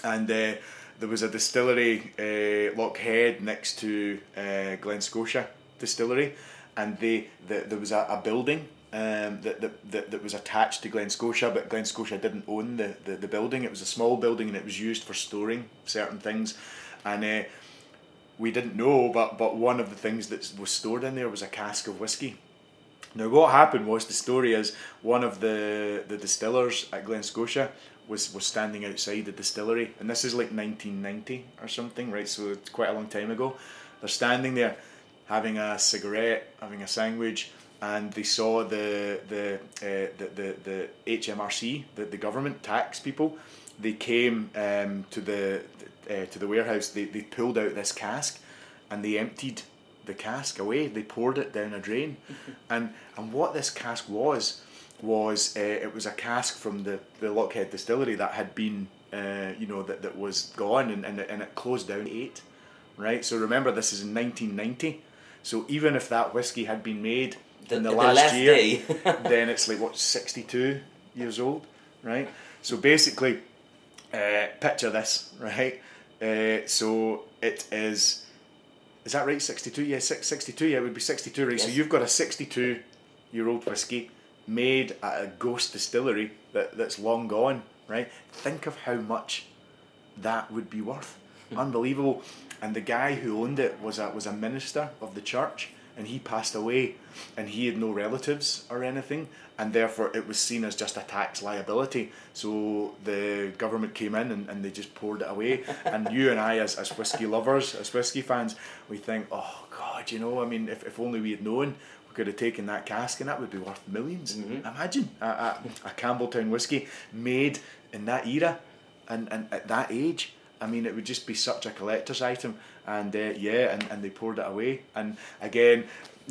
and uh, there was a distillery, uh, Lochhead, next to uh, Glen Scotia distillery, and they the, there was a, a building um, that, that, that, that was attached to Glen Scotia, but Glen Scotia didn't own the, the, the building. It was a small building and it was used for storing certain things. And uh, we didn't know, but, but one of the things that was stored in there was a cask of whiskey. Now, what happened was the story is one of the, the distillers at Glen Scotia was, was standing outside the distillery, and this is like 1990 or something, right? So it's quite a long time ago. They're standing there having a cigarette, having a sandwich, and they saw the the uh, the, the the HMRC, the, the government tax people. They came um, to the uh, to the warehouse. They, they pulled out this cask, and they emptied the cask away. They poured it down a drain, [laughs] and and what this cask was was uh, it was a cask from the the Lochhead distillery that had been uh, you know that, that was gone and, and, it, and it closed down eight, right? So remember this is in nineteen ninety. So even if that whiskey had been made The- in the, the last, last year, [laughs] then it's like what sixty two years old, right? So basically, uh, picture this, right? Uh, so it is. Is that right? Sixty two. Yeah, 62. Yeah, it would be sixty two, right? So you've got a sixty two year old whiskey made at a ghost distillery that, that's long gone, right? Think of how much that would be worth. Hmm. Unbelievable. And the guy who owned it was a was a minister of the church and he passed away and he had no relatives or anything and therefore it was seen as just a tax liability. So the government came in and, and they just poured it away. [laughs] and you and I as, as whiskey lovers, as whiskey fans, we think, oh God, you know, I mean if, if only we had known could have taken that cask and that would be worth 1000000s Imagine a, a, a Campbeltown whiskey made in that era and, and at that age. I mean, it would just be such a collector's item, and uh, yeah, and, and they poured it away. And again,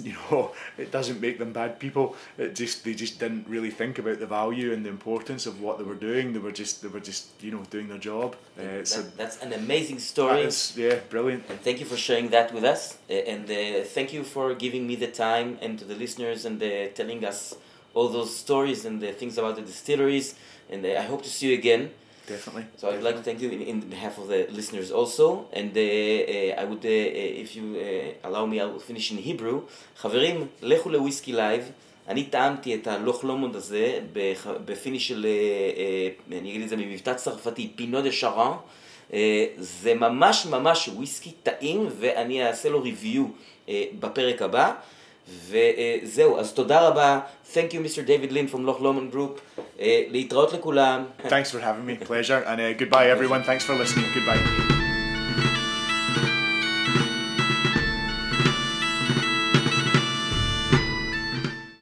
you know, [laughs] it doesn't make them bad people. It just they just didn't really think about the value and the importance of what they were doing. They were just they were just you know doing their job. Uh, so that's an amazing story. is yeah, brilliant. And thank you for sharing that with us. And uh, thank you for giving me the time and to the listeners and uh, telling us all those stories and the things about the distilleries. And uh, I hope to see you again. Definitely. So I'd like to thank you in, in behalf of the listeners also. And uh, uh, I would, uh, uh, if you uh, allow me, I will finish in Hebrew. חברים, לכו לוויסקי לייב. אני טעמתי את הלוך לומונד הזה בפיניש של, אה, אה, אני אגיד את זה במבטא צרפתי, פינו דה שרן. אה, זה ממש ממש וויסקי טעים, ואני אעשה לו ריוויו בפרק הבא. וזהו, אז תודה רבה. Thank you, Mr. David Lind from Loch Lomond Group. להתראות לכולם. Thanks for having me, pleasure, and uh, goodbye everyone. Thanks for listening. Goodbye.